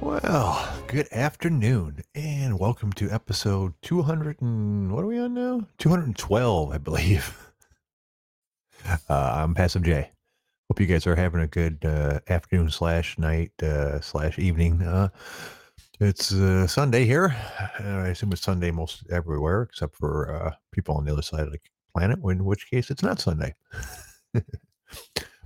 Well, good afternoon, and welcome to episode 200 and what are we on now? 212, I believe. Uh, I'm Passive J. Hope you guys are having a good uh, afternoon slash night uh, slash evening. Uh, it's uh, Sunday here. I assume it's Sunday most everywhere, except for uh, people on the other side of the planet, in which case it's not Sunday.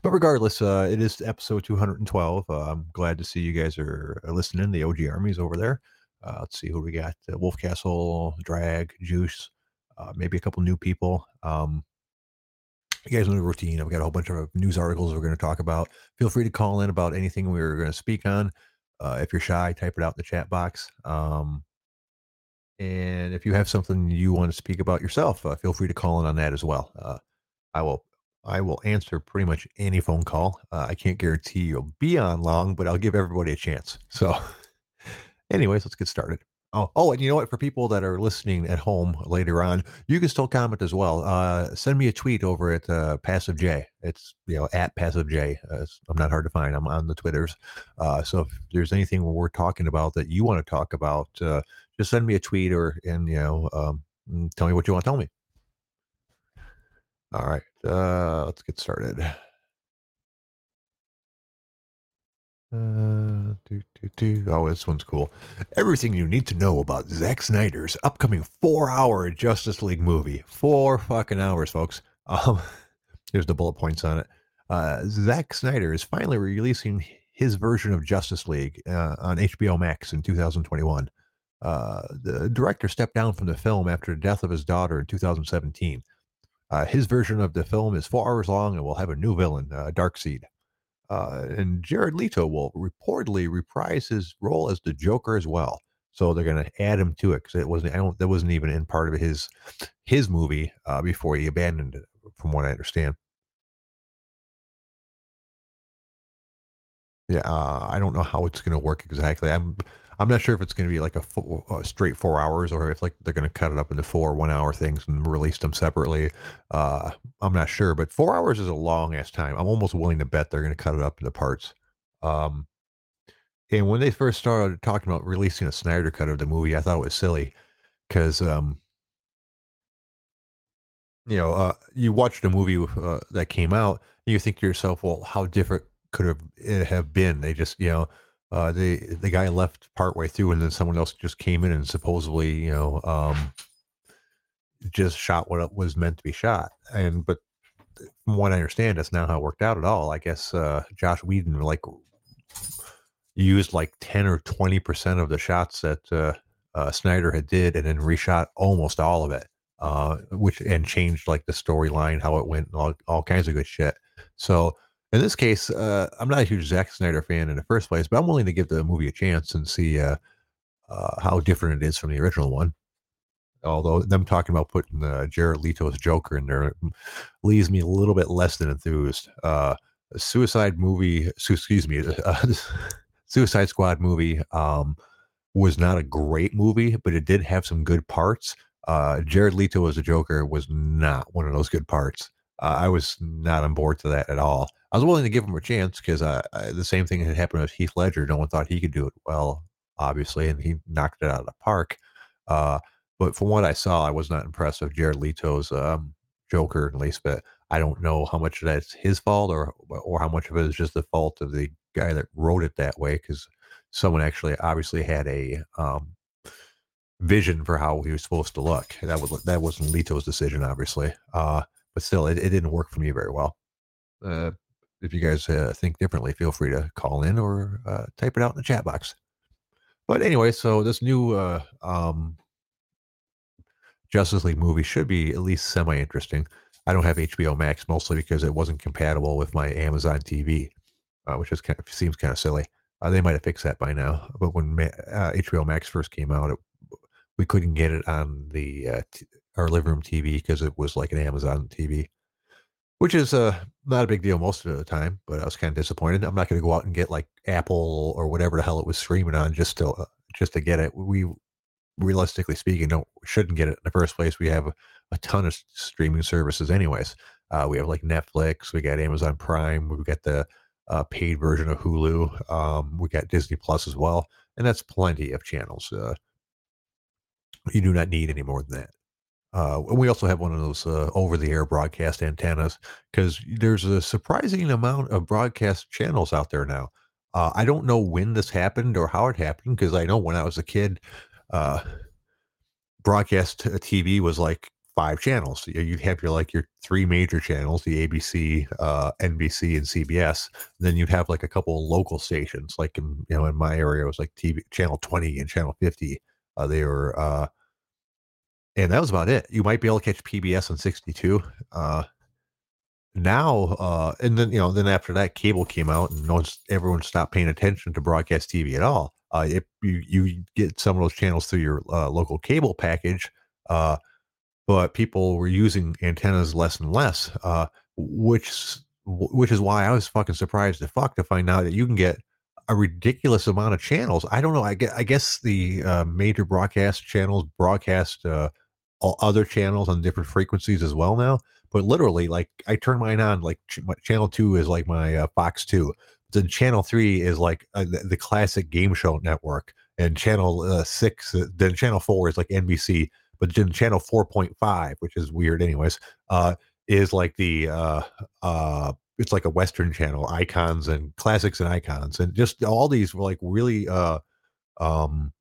But regardless, uh, it is episode 212. Uh, I'm glad to see you guys are listening. The OG Army's over there. Uh, let's see who we got: uh, Wolf Castle, Drag, Juice, uh, maybe a couple new people. Um, you guys know the routine. I've got a whole bunch of news articles we're going to talk about. Feel free to call in about anything we are going to speak on. Uh, if you're shy, type it out in the chat box. Um, and if you have something you want to speak about yourself, uh, feel free to call in on that as well. Uh, I will I will answer pretty much any phone call. Uh, I can't guarantee you'll be on long, but I'll give everybody a chance. So, anyways, let's get started. Oh, oh, and you know what? For people that are listening at home later on, you can still comment as well. Uh, send me a tweet over at uh, Passive J. It's you know at Passive J. Uh, I'm not hard to find. I'm on the Twitters. Uh, so if there's anything we're talking about that you want to talk about, uh, just send me a tweet or and you know um, tell me what you want to tell me. All right, uh, let's get started. Uh, do, do, do. Oh, this one's cool. Everything you need to know about Zack Snyder's upcoming four-hour Justice League movie. Four fucking hours, folks. Um, here's the bullet points on it. Uh, Zack Snyder is finally releasing his version of Justice League uh, on HBO Max in 2021. Uh, the director stepped down from the film after the death of his daughter in 2017. Uh, his version of the film is four hours long and will have a new villain, uh, Darkseid. Uh, and Jared Leto will reportedly reprise his role as the Joker as well. So they're going to add him to it because it wasn't. I don't. That wasn't even in part of his his movie uh, before he abandoned it, from what I understand. Yeah, uh, I don't know how it's going to work exactly. I'm I'm not sure if it's going to be like a, full, a straight four hours or if like they're going to cut it up into four one hour things and release them separately. Uh, I'm not sure, but four hours is a long ass time. I'm almost willing to bet they're going to cut it up into parts. Um, and when they first started talking about releasing a Snyder cut of the movie, I thought it was silly because, um, you know, uh, you watched a movie uh, that came out, and you think to yourself, well, how different could have it have been? They just, you know, uh, the the guy left partway through, and then someone else just came in and supposedly, you know, um, just shot what was meant to be shot. And but from what I understand, that's not how it worked out at all. I guess uh, Joss Whedon like used like ten or twenty percent of the shots that uh, uh, Snyder had did, and then reshot almost all of it, uh, which and changed like the storyline, how it went, all all kinds of good shit. So in this case, uh, I'm not a huge Zack Snyder fan in the first place, but I'm willing to give the movie a chance and see uh, uh, how different it is from the original one. Although them talking about putting uh, Jared Leto's Joker in there leaves me a little bit less than enthused. Uh, Suicide movie, excuse me, uh, Suicide Squad movie um, was not a great movie, but it did have some good parts. Jared Leto as a Joker was not one of those good parts. I was not on board to that at all. I was willing to give him a chance because the same thing had happened with Heath Ledger. No one thought he could do it well, obviously, and he knocked it out of the park. Uh, but from what I saw, I was not impressed with Jared Leto's um, Joker, at least. But I don't know how much of that's his fault or or how much of it is just the fault of the guy that wrote it that way. Because someone actually obviously had a um, vision for how he was supposed to look. That was that wasn't Leto's decision, obviously. Uh, but still, it, it didn't work for me very well. Uh, if you guys uh, think differently, feel free to call in or uh, type it out in the chat box. But anyway, so this new uh, um, Justice League movie should be at least semi interesting. I don't have HBO Max mostly because it wasn't compatible with my Amazon TV, uh, which is kind of, seems kind of silly. Uh, they might have fixed that by now. But when Ma- HBO uh, Max first came out, it, we couldn't get it on the t- our living room TV because it was like an Amazon TV, which is uh, not a big deal most of the time. But I was kind of disappointed. I'm not going to go out and get like Apple or whatever the hell it was streaming on just to uh, just to get it. We realistically speaking don't shouldn't get it in the first place. We have a, a ton of streaming services, anyways. Uh, we have like Netflix, we got Amazon Prime, we've got the uh, paid version of Hulu, um, we got Disney Plus as well, and that's plenty of channels. Uh, you do not need any more than that. Uh, and we also have one of those uh, over-the-air broadcast antennas because there's a surprising amount of broadcast channels out there now. Uh, I don't know when this happened or how it happened because I know when I was a kid, uh, broadcast TV was like five channels. You'd have your like your three major channels: the ABC, uh, NBC, and CBS. then you'd have like a couple of local stations. Like in you know in my area, it was like TV channel twenty and channel fifty. Uh, they were, uh, and that was about it. You might be able to catch PBS on sixty two. Uh, now, uh, and then you know, then after that, cable came out, and no one's, everyone stopped paying attention to broadcast TV at all. Uh, if you you get some of those channels through your uh, local cable package, uh, but people were using antennas less and less, uh, which which is why I was fucking surprised to fuck to find out that you can get a ridiculous amount of channels. I don't know. I guess, I guess the uh, major broadcast channels broadcast uh, all other channels on different frequencies as well now. But literally, like I turn mine on, like ch- channel two is like my uh, Fox two. Then channel three is like uh, the, the, classic game show network, and channel uh, six, uh, then channel four is like NBC but then channel 4.5 which is weird anyways uh is like the uh uh it's like a western channel icons and classics and icons and just all these were like really uh um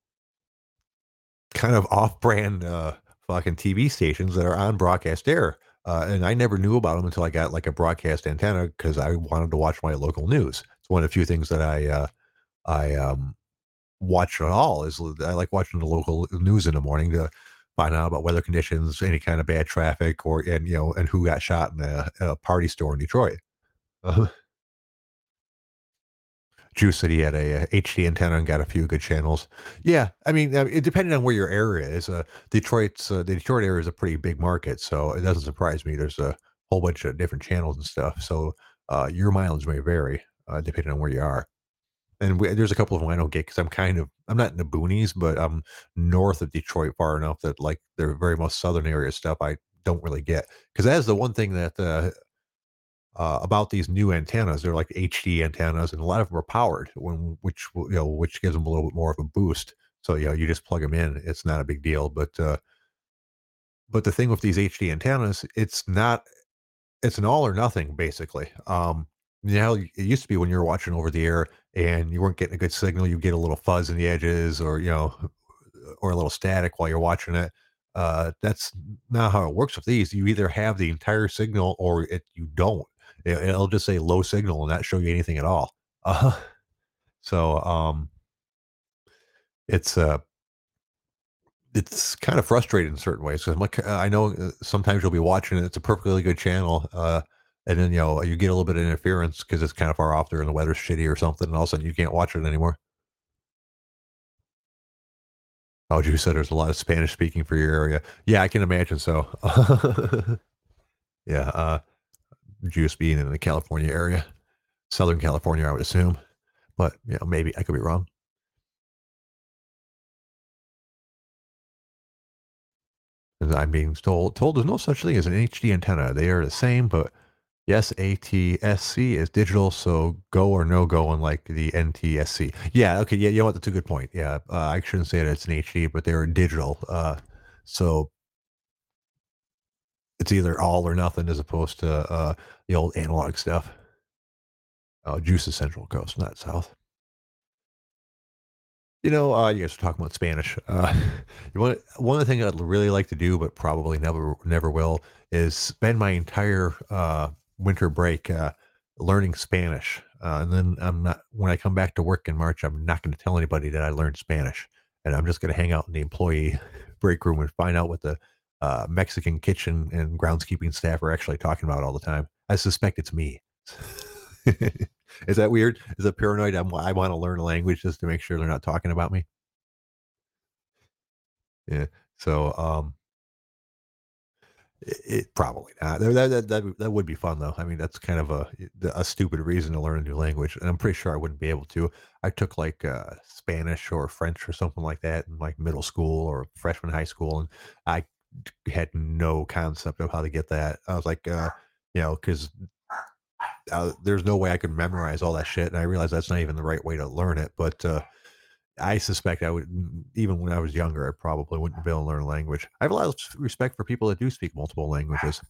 kind of off-brand uh fucking tv stations that are on broadcast air uh, and I never knew about them until I got like a broadcast antenna because I wanted to watch my local news. It's one of the few things that I uh, I um, watch at all. Is I like watching the local news in the morning to find out about weather conditions, any kind of bad traffic, or and you know, and who got shot in a, a party store in Detroit. Uh-huh. Juice he had a, a, HD antenna and got a few good channels. Yeah, I mean, uh, it depending on where your area is. Uh, Detroit's uh, the Detroit area is a pretty big market, so it doesn't surprise me. There's a whole bunch of different channels and stuff. So uh, your mileage may vary uh, depending on where you are and we, there's a couple of them I don't get because I'm kind of I'm not in the boonies, but I'm north of Detroit far enough that like the very most southern area stuff I don't really get because that is the one thing that uh, about these new antennas. They're like HD antennas, and a lot of them are powered, when which you know which gives them a little bit more of a boost. So you know you just plug them in; it's not a big deal. But uh, but the thing with these HD antennas, it's not it's an all or nothing basically. Um, now it used to be when you were watching over the air and you weren't getting a good signal, you get a little fuzz in the edges or, you know, or a little static while you're watching it. Uh, that's not how it works with these. You either have the entire signal or it, you don't. It, will just say low signal and not show you anything at all. Uh, so um, it's uh, it's kind of frustrating in certain ways. Because like, I know uh, sometimes you'll be watching it; it's a perfectly good channel, uh, and then you know you get a little bit of interference because it's kind of far off there and the weather's shitty or something, and all of a sudden you can't watch it anymore. Oh, you said there's a lot of Spanish speaking for your area. Yeah, I can imagine so. yeah, uh, Juice being in the California area, Southern California, I would assume, but you know maybe I could be wrong. I'm being told told there's no such thing as an HD antenna. They are the same, but Yes, ATSC is digital, so go or no go on like the NTSC. Yeah, okay, yeah, you know what? That's a good point. Yeah, uh, I shouldn't say that it's an HD, but they're digital. Uh, so it's either all or nothing as opposed to uh, the old analog stuff. Oh, Juice is Central Coast, not South. You know, uh, you guys are talking about Spanish. Uh, one one of the things I'd really like to do, but probably never never will, is spend my entire uh, winter break uh, learning Spanish. Uh, and then I'm not when I come back to work in March, I'm not going to tell anybody that I learned Spanish, and I'm just going to hang out in the employee break room and find out what the uh, Mexican kitchen and groundskeeping staff are actually talking about all the time. I suspect it's me. Is that weird? Is it paranoid? I'm, I want to learn a language just to make sure they're not talking about me. Yeah. So, um, It, it probably not. That, that, that, that would be fun though. I mean, that's kind of a a stupid reason to learn a new language, and I'm pretty sure I wouldn't be able to. I took like uh, Spanish or French or something like that in like middle school or freshman high school, and I had no concept of how to get that. I was like, uh, you know, because uh, there's no way I could memorize all that shit, and I realized that's not even the right way to learn it. But uh, I suspect I would, even when I was younger, I probably wouldn't be able to learn a language. I have a lot of respect for people that do speak multiple languages.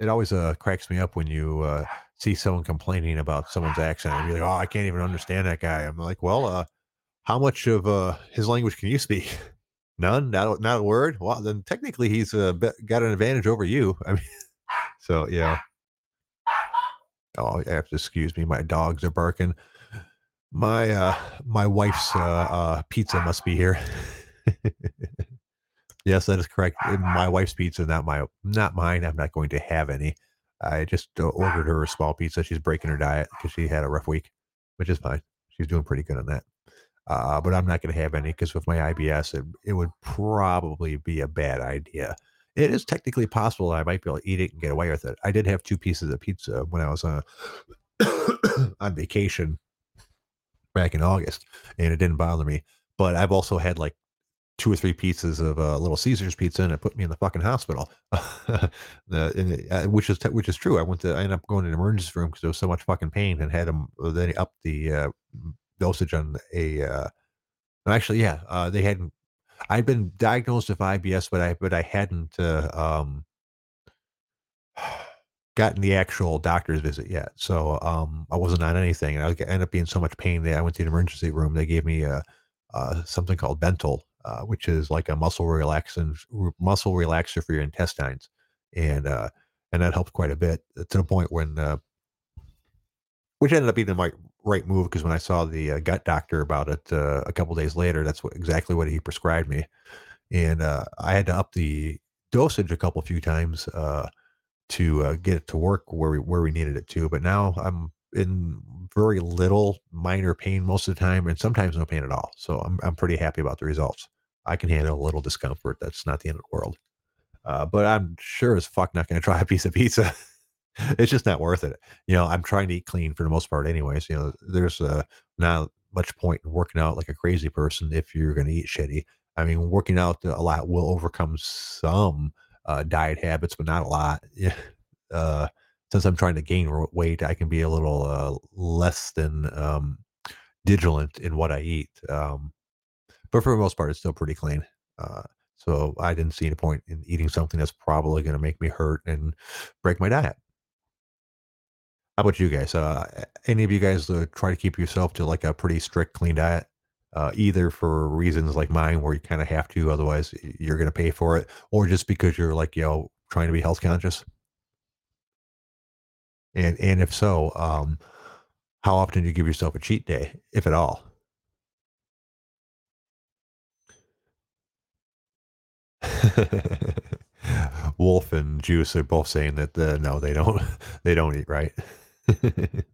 It always uh, cracks me up when you uh, see someone complaining about someone's accent and be like, "Oh, I can't even understand that guy." I'm like, "Well, uh, how much of uh, his language can you speak?" None, not not a word. Well, then technically he's uh, got an advantage over you. I mean, so yeah. Oh, you have to excuse me. My dogs are barking. My uh, my wife's uh, uh, pizza must be here. yes, that is correct. My wife's pizza, not my not mine. I'm not going to have any. I just uh, ordered her a small pizza. She's breaking her diet because she had a rough week, which is fine. She's doing pretty good on that. Uh, but I'm not going to have any because with my IBS, it, it would probably be a bad idea. It is technically possible I might be able to eat it and get away with it. I did have two pieces of pizza when I was uh, on vacation back in August, and it didn't bother me. But I've also had like two or three pieces of uh, Little Caesars pizza, and it put me in the fucking hospital. the, uh, which is which is true. I went to I ended up going to the emergency room because there was so much fucking pain, and had them. They upped the uh, dosage on a. Uh, actually, yeah, uh, they hadn't. I'd been diagnosed with IBS, but I but I hadn't uh, um, gotten the actual doctor's visit yet. So um, I wasn't on anything, and I ended up being so much pain that I went to the emergency room. They gave me a, uh, something called Bentyl, uh, which is like a muscle relaxant muscle relaxer for your intestines, and uh, and that helped quite a bit to the point when uh, which ended up being the right, move because when I saw the uh, gut doctor about it uh, a couple days later, that's what, exactly what he prescribed me, and uh, I had to up the dosage a couple few times uh, to uh, get it to work where we where we needed it to. But now I'm in very little minor pain most of the time, and sometimes no pain at all. So I'm I'm pretty happy about the results. I can handle a little discomfort. That's not the end of the world. Uh, but I'm sure as fuck not going to try a piece of pizza. It's just not worth it. You know, I'm trying to eat clean for the most part, anyways. You know, there's uh, not much point in working out like a crazy person if you're going to eat shitty. I mean, working out a lot will overcome some uh, diet habits, but not a lot. Uh, since I'm trying to gain weight, I can be a little uh, less than um, vigilant in what I eat. Um, but for the most part, it's still pretty clean. Uh, so I didn't see any point in eating something that's probably going to make me hurt and break my diet. How about you guys? Uh, any of you guys uh, try to keep yourself to like a pretty strict, clean diet? Uh, either for reasons like mine, where you kind of have to, otherwise you're going to pay for it, or just because you're like you know trying to be health conscious. And and if so, um, how often do you give yourself a cheat day, if at all? Wolf and Juice are both saying that uh, no, they don't. They don't eat right.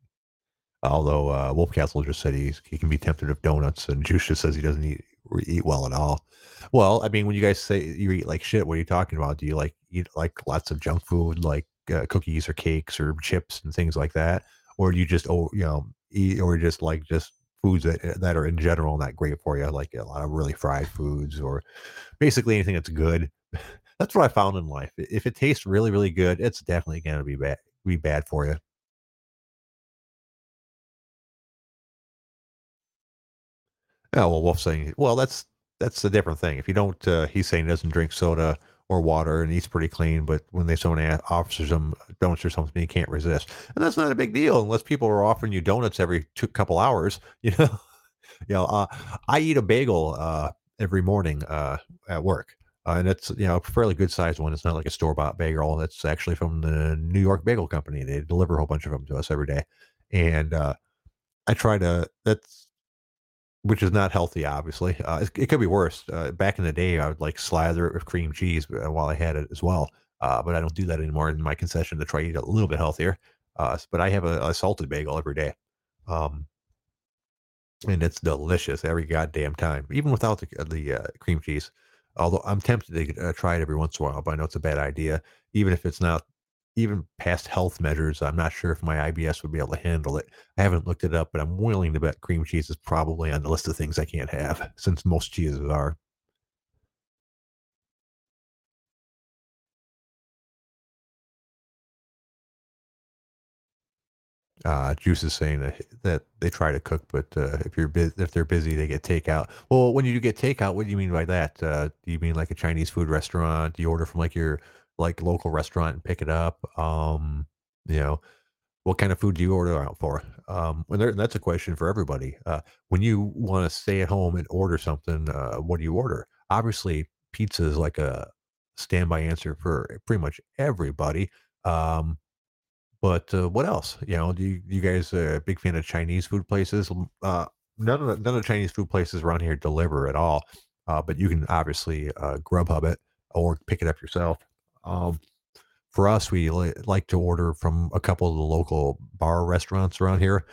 Although uh, Wolfcastle just said he's, he can be tempted of donuts, and Juice just says he doesn't eat eat well at all. Well, I mean, when you guys say you eat like shit, what are you talking about? Do you like eat like lots of junk food, like uh, cookies or cakes or chips and things like that, or do you just oh you know eat or just like just foods that that are in general not great for you, like a lot of really fried foods or basically anything that's good. that's what I found in life. If it tastes really really good, it's definitely going to be bad be bad for you. Yeah, well, Wolf's saying, well, that's that's a different thing. If you don't, uh, he's saying he doesn't drink soda or water and eats pretty clean, but when they someone offers him donuts or something, he can't resist, and that's not a big deal unless people are offering you donuts every two couple hours. You know, you know, uh, I eat a bagel uh, every morning uh, at work. Uh, and it's you know a fairly good sized one. It's not like a store bought bagel. It's actually from the New York Bagel Company. They deliver a whole bunch of them to us every day, and uh, I try to. That's which is not healthy, obviously. Uh, it, it, could be worse. Uh, back in the day, I would like slather it with cream cheese uh, while I had it as well. Uh, but I don't do that anymore in my concession to try to eat a little bit healthier. Uh, but I have a, a, salted bagel every day. Um, and it's delicious every goddamn time, even without the, the uh, cream cheese. Although I'm tempted to try it every once in a while, but I know it's a bad idea. Even if it's not even past health measures, I'm not sure if my IBS would be able to handle it. I haven't looked it up, but I'm willing to bet cream cheese is probably on the list of things I can't have, since most cheeses are. Uh, Juice is saying that that they try to cook, but uh, if you're bus if they're busy, they get takeout. Well, when you get takeout, what do you mean by that? Uh, do you mean like a Chinese food restaurant? Do you order from like your like local restaurant and pick it up? Um, you know, what kind of food do you order out for? Um, well, there, that's a question for everybody. Uh, when you want to stay at home and order something, uh, what do you order? Obviously, pizza is like a standby answer for pretty much everybody. Um, but, uh, what else? You know, do you you guys a big fan of Chinese food places? Uh, none of the none of the Chinese food places around here deliver at all, uh, but you can obviously, uh, Grubhub it or pick it up yourself. Um, for us, we li like to order from a couple of the local bar restaurants around here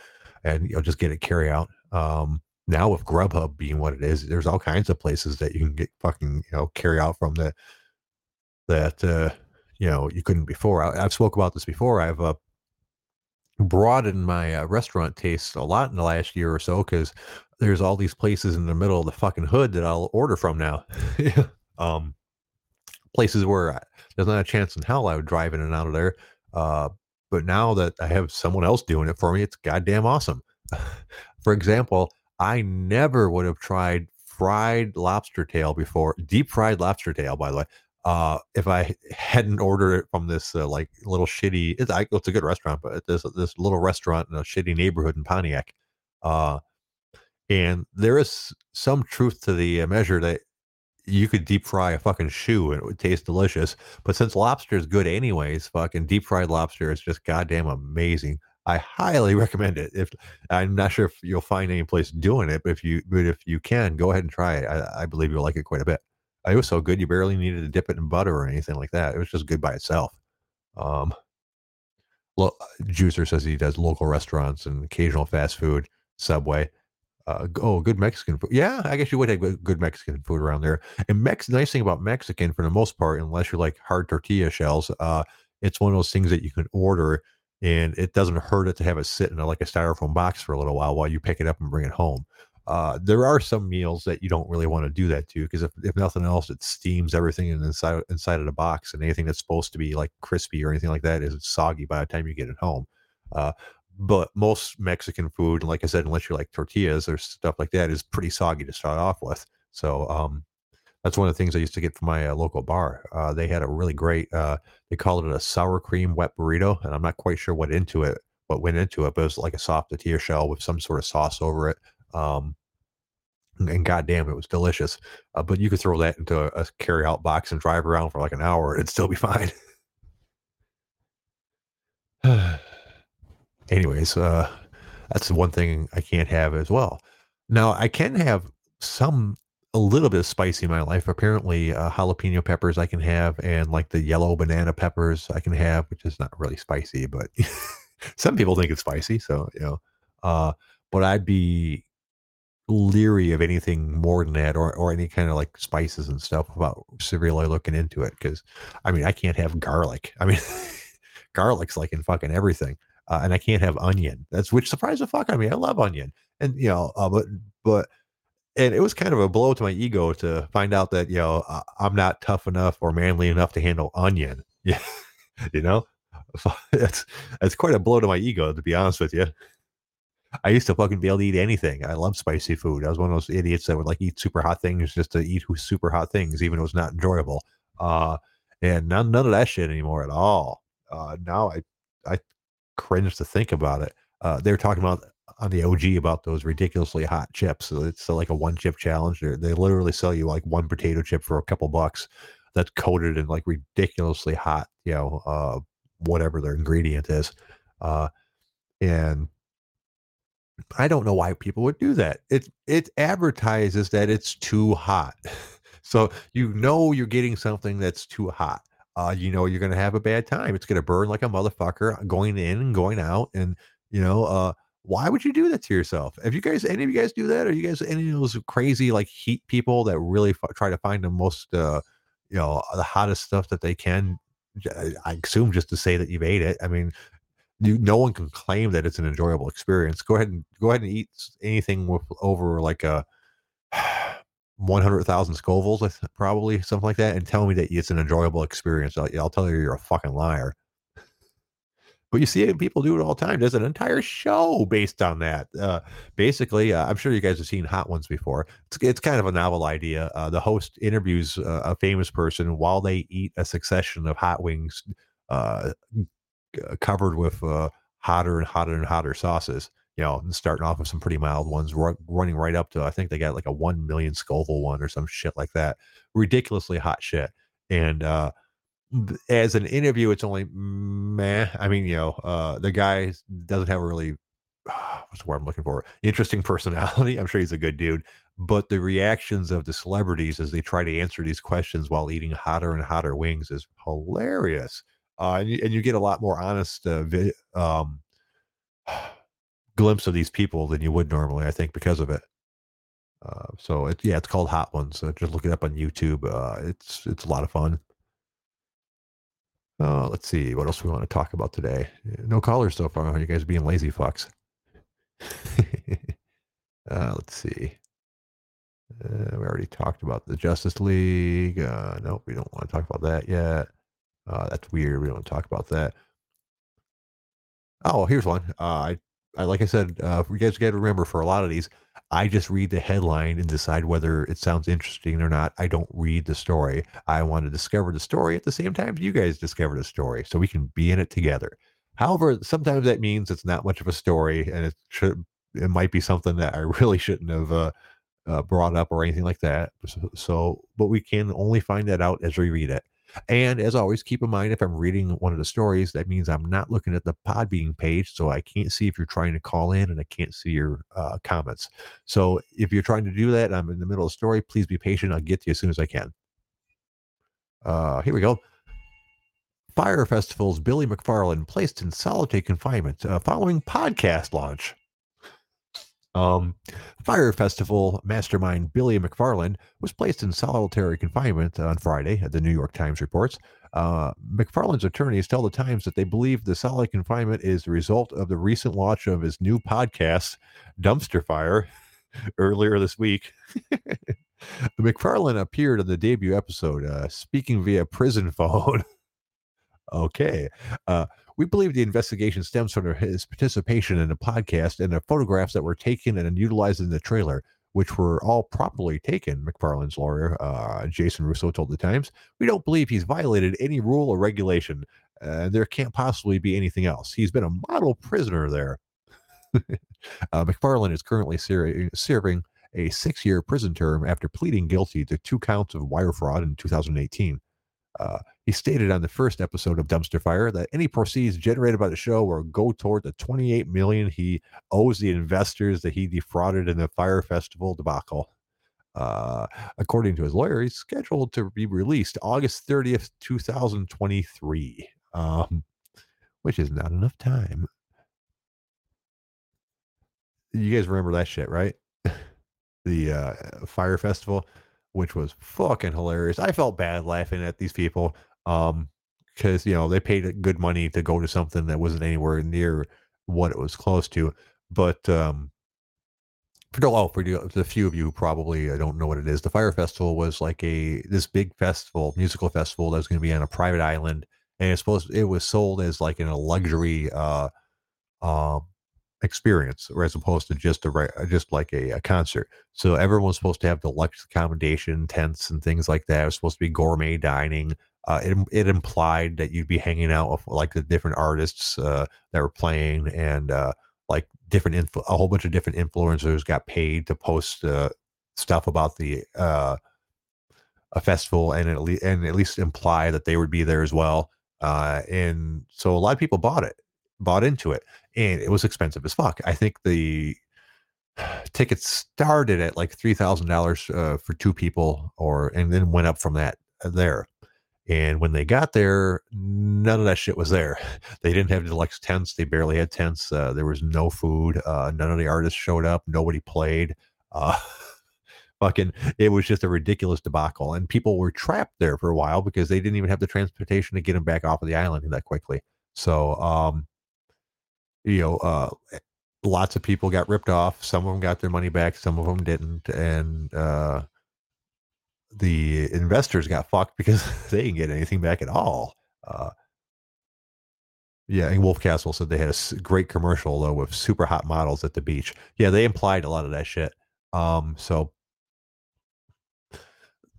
and, you know, just get it carry out. Um, now with Grubhub being what it is, there's all kinds of places that you can get fucking, you know, carry out from that that, uh, you know, you couldn't before. I I've spoke about this before. I've, uh broadened my, uh, restaurant tastes a lot in the last year or so because there's all these places in the middle of the fucking hood that I'll order from now. Um, places where I there's not a chance in hell I would drive in and out of there, uh, but now that I have someone else doing it for me, it's goddamn awesome. For example, I never would have tried fried lobster tail before deep fried lobster tail, by the way, uh, if I hadn't ordered it from this, uh, like, little shitty it's I it's a good restaurant, but this this little restaurant in a shitty neighborhood in Pontiac. Uh, and there is some truth to the, uh, measure that you could deep fry a fucking shoe and it would taste delicious. But since lobster is good anyways, fucking deep fried lobster is just goddamn amazing. I highly recommend it. If I'm not sure if you'll find any place doing it, but if you but if you can, go ahead and try it. I, I believe you'll like it quite a bit. It was so good you barely needed to dip it in butter or anything like that. It was just good by itself. Um, Juicer says he does local restaurants and occasional fast food, Subway. Uh, oh, good Mexican food. Yeah, I guess you would have good Mexican food around there. And Mex nice thing about Mexican for the most part, unless you're like hard tortilla shells, uh, it's one of those things that you can order and it doesn't hurt it to have it sit in a, like a styrofoam box for a little while while you pick it up and bring it home. Uh, there are some meals that you don't really want to do that to because if, if nothing else, it steams everything inside inside of the box, and anything that's supposed to be like crispy or anything like that is soggy by the time you get it home. Uh, but most Mexican food, like I said, unless you like tortillas or stuff like that, is pretty soggy to start off with. So um, that's one of the things I used to get from my uh, local bar. Uh, they had a really great, uh, they called it a sour cream wet burrito, and I'm not quite sure what into it, what went into it, but it was like a soft tortilla shell with some sort of sauce over it. Um, and goddamn, it was delicious. Uh, but you could throw that into a, a carry-out box and drive around for like an hour, and it'd still be fine. Anyways, uh, that's the one thing I can't have as well. Now, I can have some a little bit of spicy in my life. Apparently, uh, jalapeno peppers I can have, and like the yellow banana peppers I can have, which is not really spicy, but some people think it's spicy. So you know, uh, but I'd be leery of anything more than that, or or any kind of like spices and stuff about severely looking into it because, I mean, I can't have garlic. I mean, garlic's like in fucking everything uh, and I can't have onion. That's which surprised the fuck out of me. I love onion, and you know, uh, but but and it was kind of a blow to my ego to find out that you know uh, I'm not tough enough or manly enough to handle onion. Yeah, you know, that's that's quite a blow to my ego to be honest with you. I used to fucking be able to eat anything. I love spicy food. I was one of those idiots that would like eat super hot things just to eat super hot things, even though it's not enjoyable. Uh, and none none of that shit anymore at all. Uh, now I I cringe to think about it. Uh, they were talking about on the OG about those ridiculously hot chips. So it's like a one chip challenge. They're, they literally sell you like one potato chip for a couple bucks that's coated in like ridiculously hot, you know, uh, whatever their ingredient is. Uh, and I don't know why people would do that. It it advertises that it's too hot. so you know you're getting something that's too hot uh, you know you're going to have a bad time. It's going to burn like a motherfucker going in and going out, and you know, uh, why would you do that to yourself? Have you guys, any of you guys do that, are you guys any of those crazy like heat people that really f- try to find the most, uh, you know, the hottest stuff that they can? I assume just to say that you've ate it. I mean, you, no one can claim that it's an enjoyable experience. Go ahead and go ahead and eat anything with over like a 100,000 Scovilles, probably something like that, and tell me that it's an enjoyable experience. I'll, I'll tell you you're a fucking liar. But you see people do it all the time. There's an entire show based on that. Uh, basically, uh, I'm sure you guys have seen Hot Ones before. It's, it's kind of a novel idea. Uh, the host interviews uh, a famous person while they eat a succession of hot wings uh, covered with uh, hotter and hotter and hotter sauces. You know, starting off with some pretty mild ones, running right up to I think they got like a one million Scoville one or some shit like that. Ridiculously hot shit. And as an interview, it's only meh. I mean, you know, uh, the guy doesn't have a really what's the word I'm looking for? Interesting personality. I'm sure he's a good dude. But the reactions of the celebrities as they try to answer these questions while eating hotter and hotter wings is hilarious. Uh, and, you, and you get a lot more honest uh, vi- um, glimpse of these people than you would normally, I think, because of it. Uh, so it, yeah, it's called Hot Ones. Just look it up on YouTube. Uh, it's it's a lot of fun. Uh, let's see what else we want to talk about today. No callers so far. You guys being lazy fucks. uh, let's see. Uh, we already talked about the Justice League. Uh, nope, we don't want to talk about that yet. That's weird. We don't want to talk about that. Oh, here's one. I, I like I said, uh, you guys got to remember for a lot of these, I just read the headline and decide whether it sounds interesting or not. I don't read the story. I want to discover the story at the same time you guys discover the story so we can be in it together. However, sometimes that means it's not much of a story and it should it might be something that I really shouldn't have uh, uh, brought up or anything like that. So, so, but we can only find that out as we read it. And as always, keep in mind if I'm reading one of the stories, that means I'm not looking at the Podbean page, so I can't see if you're trying to call in, and I can't see your uh, comments. So if you're trying to do that, I'm in the middle of the story. Please be patient. I'll get to you as soon as I can. Uh, here we go. Fyre Festival's Billy McFarland placed in solitary confinement uh, following podcast launch. Um, Fyre Festival mastermind Billy McFarland was placed in solitary confinement on Friday, the New York Times reports. Uh, McFarland's attorneys tell the Times that they believe the solitary confinement is the result of the recent launch of his new podcast, Dumpster Fire, earlier this week. McFarland appeared in the debut episode, uh, speaking via prison phone. okay. Uh, we believe the investigation stems from his participation in the podcast and the photographs that were taken and utilized in the trailer, which were all properly taken, McFarland's lawyer, uh, Jason Russo, told the Times. We don't believe he's violated any rule or regulation. Uh, there can't possibly be anything else. He's been a model prisoner there. uh, McFarland is currently ser- serving a six year prison term after pleading guilty to two counts of wire fraud in 2018. Uh, he stated on the first episode of Dumpster Fire that any proceeds generated by the show will go toward the 28 million he owes the investors that he defrauded in the Fyre Festival debacle. Uh, according to his lawyer, he's scheduled to be released August 30th, 2023, um, which is not enough time. You guys remember that shit, right? the uh, Fyre Festival which was fucking hilarious. I felt bad laughing at these people um because you know they paid good money to go to something that wasn't anywhere near what it was close to but um for oh for the, few of you probably I uh, don't know what it is the Fyre Festival was like a this big festival musical festival that was going to be on a private island and it's supposed it was sold as like in a luxury uh um experience, or as opposed to just a just like a, a concert. So everyone was supposed to have deluxe accommodation, tents, and things like that. It was supposed to be gourmet dining. Uh, it, it implied that you'd be hanging out with like the different artists uh, that were playing, and uh, like different influ- a whole bunch of different influencers got paid to post uh, stuff about the uh, a festival, and at least and at least imply that they would be there as well. Uh, and so a lot of people bought it bought into it, and it was expensive as fuck. I think the tickets started at like three thousand uh, dollars for two people, or and then went up from that uh, there. And when they got there, none of that shit was there. They didn't have deluxe tents. They barely had tents. Uh, there was no food. Uh, none of the artists showed up. Nobody played. Uh, fucking, it was just a ridiculous debacle. And people were trapped there for a while because they didn't even have the transportation to get them back off of the island that quickly. So, um, you know, uh, lots of people got ripped off. Some of them got their money back. Some of them didn't. And, uh, the investors got fucked because they didn't get anything back at all. Uh, yeah, and Wolf Castle said they had a great commercial though with super hot models at the beach. Yeah, they implied a lot of that shit. Um, so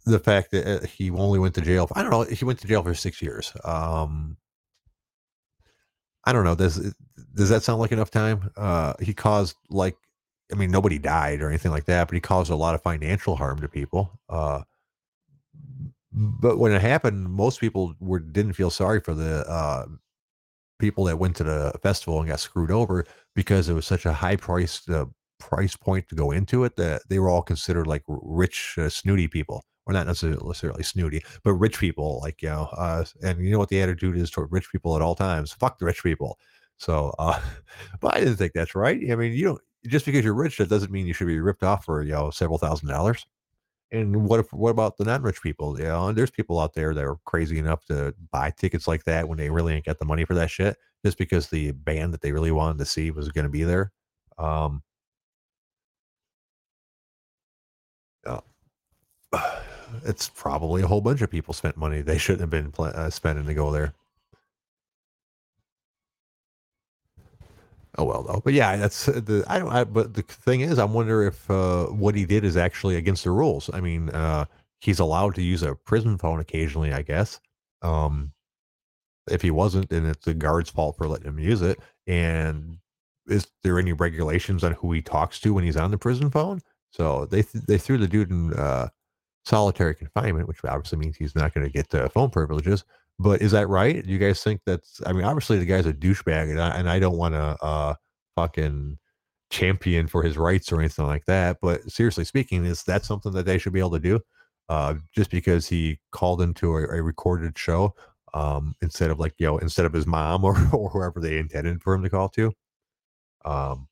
the fact that uh, he only went to jail, I don't know, he went to jail for six years. Um, I don't know. Does does that sound like enough time? Uh, he caused like, I mean, nobody died or anything like that, but he caused a lot of financial harm to people. Uh, but when it happened, most people were didn't feel sorry for the uh, people that went to the festival and got screwed over because it was such a high price uh, price point to go into it that they were all considered like rich, uh, snooty people. Or not necessarily snooty, but rich people, like you know, uh, and you know what the attitude is toward rich people at all times. Fuck the rich people. So, uh, but I didn't think that's right. I mean, you don't just because you're rich, that doesn't mean you should be ripped off for you know several thousand dollars. And what if what about the non-rich people? You know, there's people out there that are crazy enough to buy tickets like that when they really ain't got the money for that shit, just because the band that they really wanted to see was going to be there. Um, it's probably a whole bunch of people spent money they shouldn't have been pl- uh, spending to go there. Oh well, though. But yeah, that's uh, the I don't. I, but the thing is, I wonder if uh, what he did is actually against the rules. I mean, uh, he's allowed to use a prison phone occasionally, I guess. Um, if he wasn't, then it's the guard's fault for letting him use it. And is there any regulations on who he talks to when he's on the prison phone? So they th- they threw the dude in uh, solitary confinement, which obviously means he's not going to get uh, phone privileges. But is that right? Do you guys think that's? I mean, obviously the guy's a douchebag, and I, and I don't want to uh, fucking champion for his rights or anything like that. But seriously speaking, is that something that they should be able to do? Uh, just because he called into a, a recorded show um, instead of like you know instead of his mom or, or whoever they intended for him to call to. Um,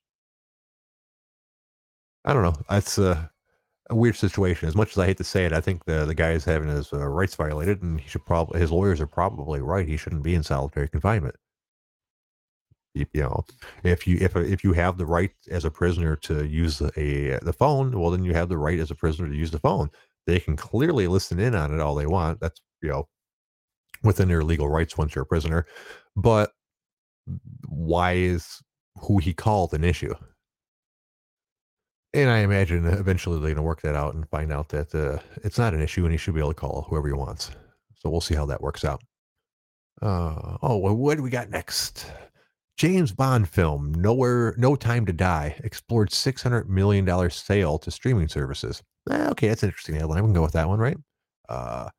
I don't know. That's uh, a weird situation. As much as I hate to say it, I think the the guy is having his uh, rights violated, and he should probably his lawyers are probably right. He shouldn't be in solitary confinement. You, you know, if you if if you have the right as a prisoner to use a the phone, well, then you have the right as a prisoner to use the phone. They can clearly listen in on it all they want. That's you know within their legal rights once you're a prisoner. But why is who he called an issue? And I imagine eventually they're going to work that out and find out that uh, it's not an issue and he should be able to call whoever he wants. So we'll see how that works out. Uh, oh, well, what do we got next? James Bond film, Nowhere, No Time to Die, explored $600 million sale to streaming services. Eh, okay, that's an interesting headline. We can go with that one, right? Uh,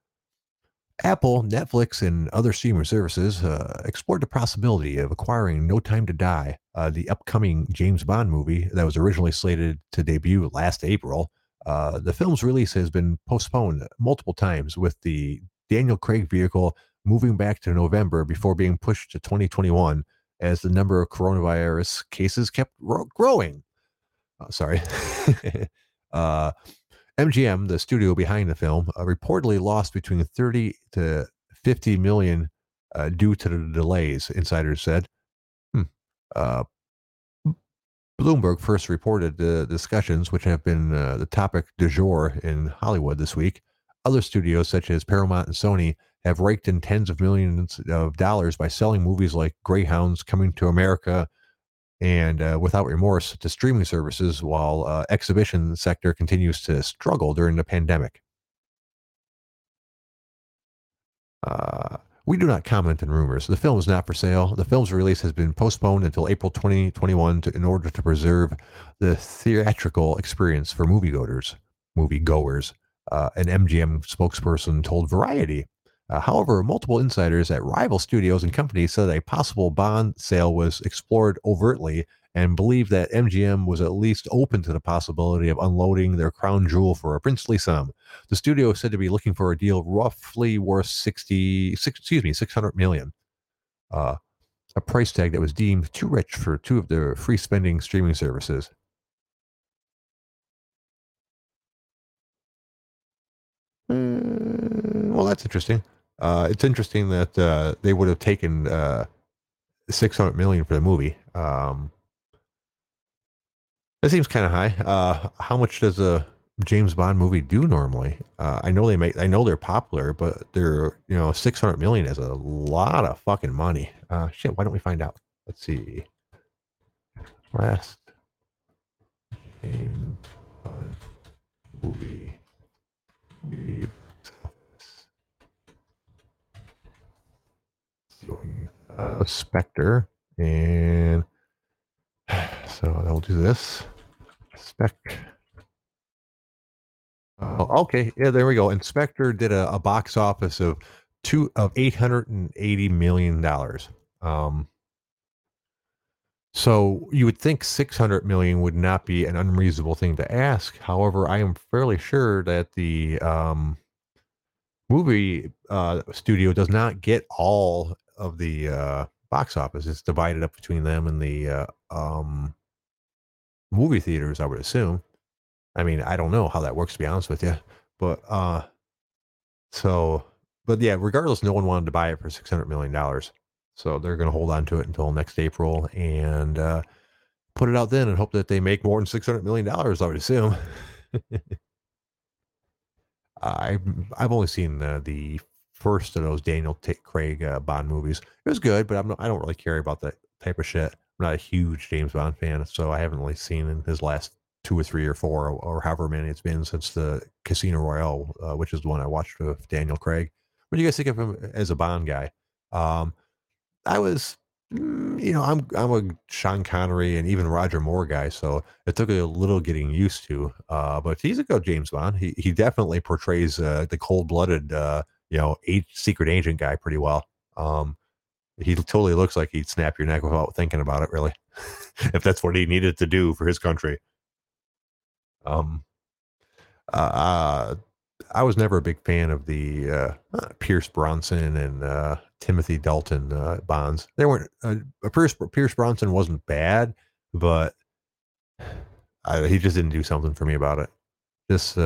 Apple, Netflix, and other streaming services uh, explored the possibility of acquiring No Time to Die, uh, the upcoming James Bond movie that was originally slated to debut last April. Uh, the film's release has been postponed multiple times, with the Daniel Craig vehicle moving back to November before being pushed to 2021 as the number of coronavirus cases kept growing. Oh, sorry. MGM, the studio behind the film, uh, reportedly lost between 30 to 50 million uh, due to the delays, insiders said. Hmm. Uh, Bloomberg first reported the discussions, which have been uh, the topic du jour in Hollywood this week. Other studios, such as Paramount and Sony, have raked in tens of millions of dollars by selling movies like Greyhounds, Coming to America, and uh, without remorse to streaming services while uh, exhibition sector continues to struggle during the pandemic. Uh, we do not comment on rumors. The film is not for sale. The film's release has been postponed until April 2021 to, in order to preserve the theatrical experience for moviegoers. Moviegoers, uh, an MGM spokesperson told Variety. Uh, however, multiple insiders at rival studios and companies said a possible bond sale was explored overtly and believed that MGM was at least open to the possibility of unloading their crown jewel for a princely sum. The studio is said to be looking for a deal roughly worth 60, six, excuse me, 600 million. Uh, a price tag that was deemed too rich for two of their free spending streaming services. Mm, well, that's interesting. Uh, it's interesting that uh, they would have taken uh, 600 million for the movie. Um, that seems kind of high. Uh, how much does a James Bond movie do normally? Uh, I know they make, I know they're popular, but they're you know 600 million is a lot of fucking money. Uh, shit, why don't we find out? Let's see. Last James Bond movie. Uh, Spectre and so I'll do this spec. Oh, okay, yeah, there we go. Inspector did a, a box office of two of eight hundred and eighty million dollars. Um, so you would think 600 million would not be an unreasonable thing to ask. However, I am fairly sure that the um, movie uh, studio does not get all of the uh, box office. It's divided up between them and the uh, um, movie theaters, I would assume. I mean, I don't know how that works to be honest with you, but uh, so, but yeah, regardless, no one wanted to buy it for six hundred million dollars, so they're going to hold on to it until next April and uh, put it out then and hope that they make more than six hundred million dollars. I would assume. I I've only seen uh, the first of those Daniel T- Craig uh, Bond movies. It was good, but I'm not, I don't really care about that type of shit. I'm not a huge James Bond fan, so I haven't really seen in his last two or three or four or, or however many it's been since the Casino Royale, uh, which is the one I watched with Daniel Craig. What do you guys think of him as a Bond guy? Um, I was, mm, you know, I'm I'm a Sean Connery and even Roger Moore guy, so it took a little getting used to. Uh, but he's a good James Bond. He he definitely portrays uh, the cold blooded, uh, you know, eight, secret agent guy pretty well. Um, he totally looks like he'd snap your neck without thinking about it, really, if that's what he needed to do for his country. Um, uh, uh, I was never a big fan of the uh, uh Pierce Brosnan and uh, Timothy Dalton uh, Bonds. They weren't Pierce Pierce Brosnan wasn't bad, but I, he just didn't do something for me about it. Just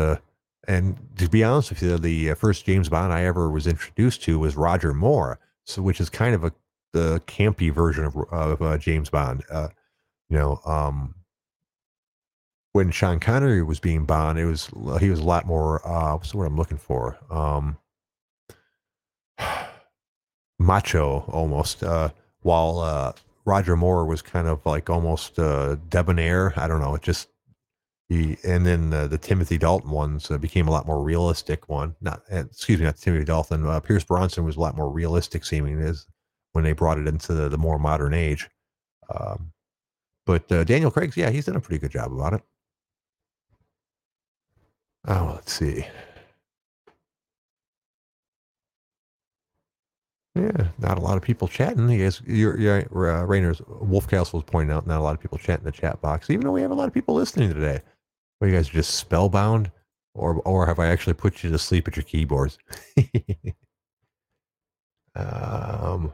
and to be honest with you, the first James Bond I ever was introduced to was Roger Moore, so which is kind of a the campy version of of James Bond. you know, um, when Sean Connery was being Bond, it was he was a lot more. Uh, what's the word I'm looking for? Um, macho almost. Uh, while uh, Roger Moore was kind of like almost uh, debonair. I don't know. It just and then uh, the Timothy Dalton ones uh, became a lot more realistic. One, not uh, excuse me, not Timothy Dalton. Uh, Pierce Brosnan was a lot more realistic seeming as when they brought it into the, the more modern age. Um, but uh, Daniel Craig's, yeah, he's done a pretty good job about it. Oh, let's see. Yeah, not a lot of people chatting. You guys, your, your uh, Rainer's Wolfcastle was pointing out not a lot of people chatting in the chat box, even though we have a lot of people listening today. Are you guys are just spellbound, or or have I actually put you to sleep at your keyboards? um.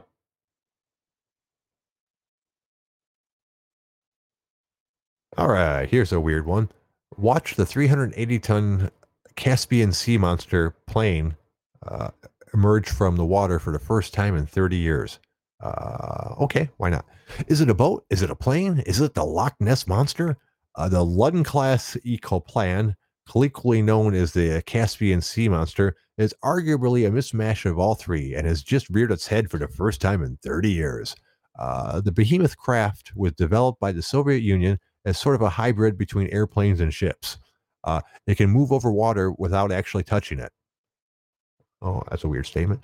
All right, here's a weird one watch the 380 ton Caspian Sea monster plane uh, emerge from the water for the first time in 30 years. Uh, okay, why not? Is it a boat? Is it a plane? Is it the Loch Ness monster? Uh, the Ludden class ecoplan, colloquially known as the Caspian Sea monster, is arguably a mismatch of all three and has just reared its head for the first time in 30 years. Uh, the behemoth craft was developed by the Soviet Union as sort of a hybrid between airplanes and ships. Uh, it can move over water without actually touching it. Oh, that's a weird statement.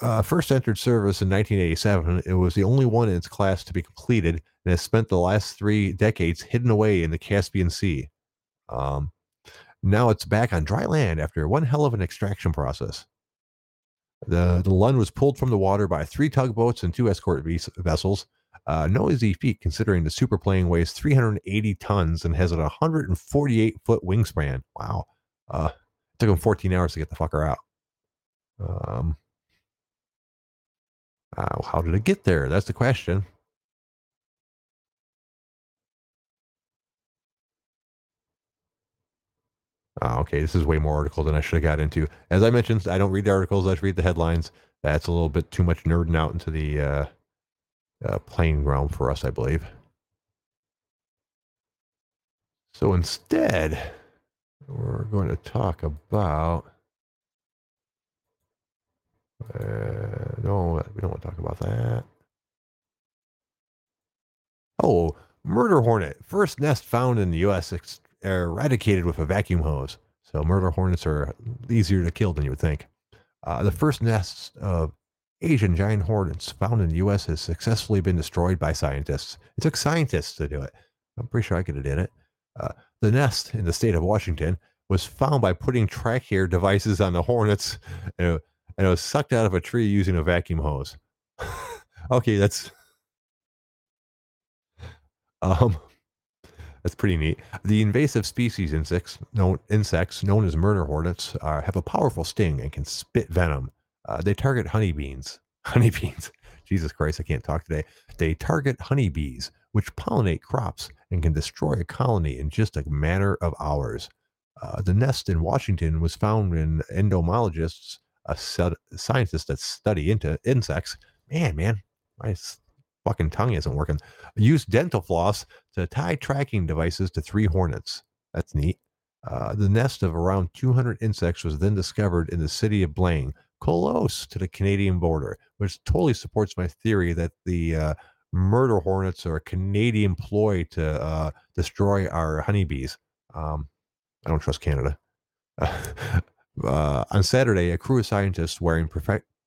Uh, first entered service in 1987, it was the only one in its class to be completed and has spent the last three decades hidden away in the Caspian Sea. Um, now it's back on dry land after one hell of an extraction process. The, the Lund was pulled from the water by three tugboats and two escort vessels. Uh, no easy feat considering the super plane weighs 380 tons and has a 148 foot wingspan. Wow. Uh, it took him 14 hours to get the fucker out. Um, uh, how did it get there? That's the question. Oh, okay, this is way more article than I should have got into. As I mentioned, I don't read the articles; I just read the headlines. That's a little bit too much nerding out into the uh, uh, playing realm for us, I believe. So instead, we're going to talk about. Uh, no, we don't want to talk about that. Oh, murder hornet. First nest found in the U.S. eradicated with a vacuum hose. So murder hornets are easier to kill than you would think. Uh, the first nest of Asian giant hornets found in the U.S. has successfully been destroyed by scientists. It took scientists to do it. I'm pretty sure I could have did it. Uh, the nest in the state of Washington was found by putting track trachea devices on the hornets, and it, and it was sucked out of a tree using a vacuum hose. okay, that's um, that's pretty neat. The invasive species insects known insects known as murder hornets uh, have a powerful sting and can spit venom. Uh, they target honeybees. Honeybees. Jesus Christ, I can't talk today. They target honeybees, which pollinate crops and can destroy a colony in just a matter of hours. Uh, the nest in Washington was found in entomologists, a set, scientists that study into insects. Man, man, my fucking tongue isn't working. Used dental floss to tie tracking devices to three hornets. That's neat. Uh, the nest of around 200 insects was then discovered in the city of Blaine, close to the Canadian border, which totally supports my theory that the uh, murder hornets are a Canadian ploy to uh, destroy our honeybees. Um, I don't trust Canada. Uh, on Saturday, a crew of scientists wearing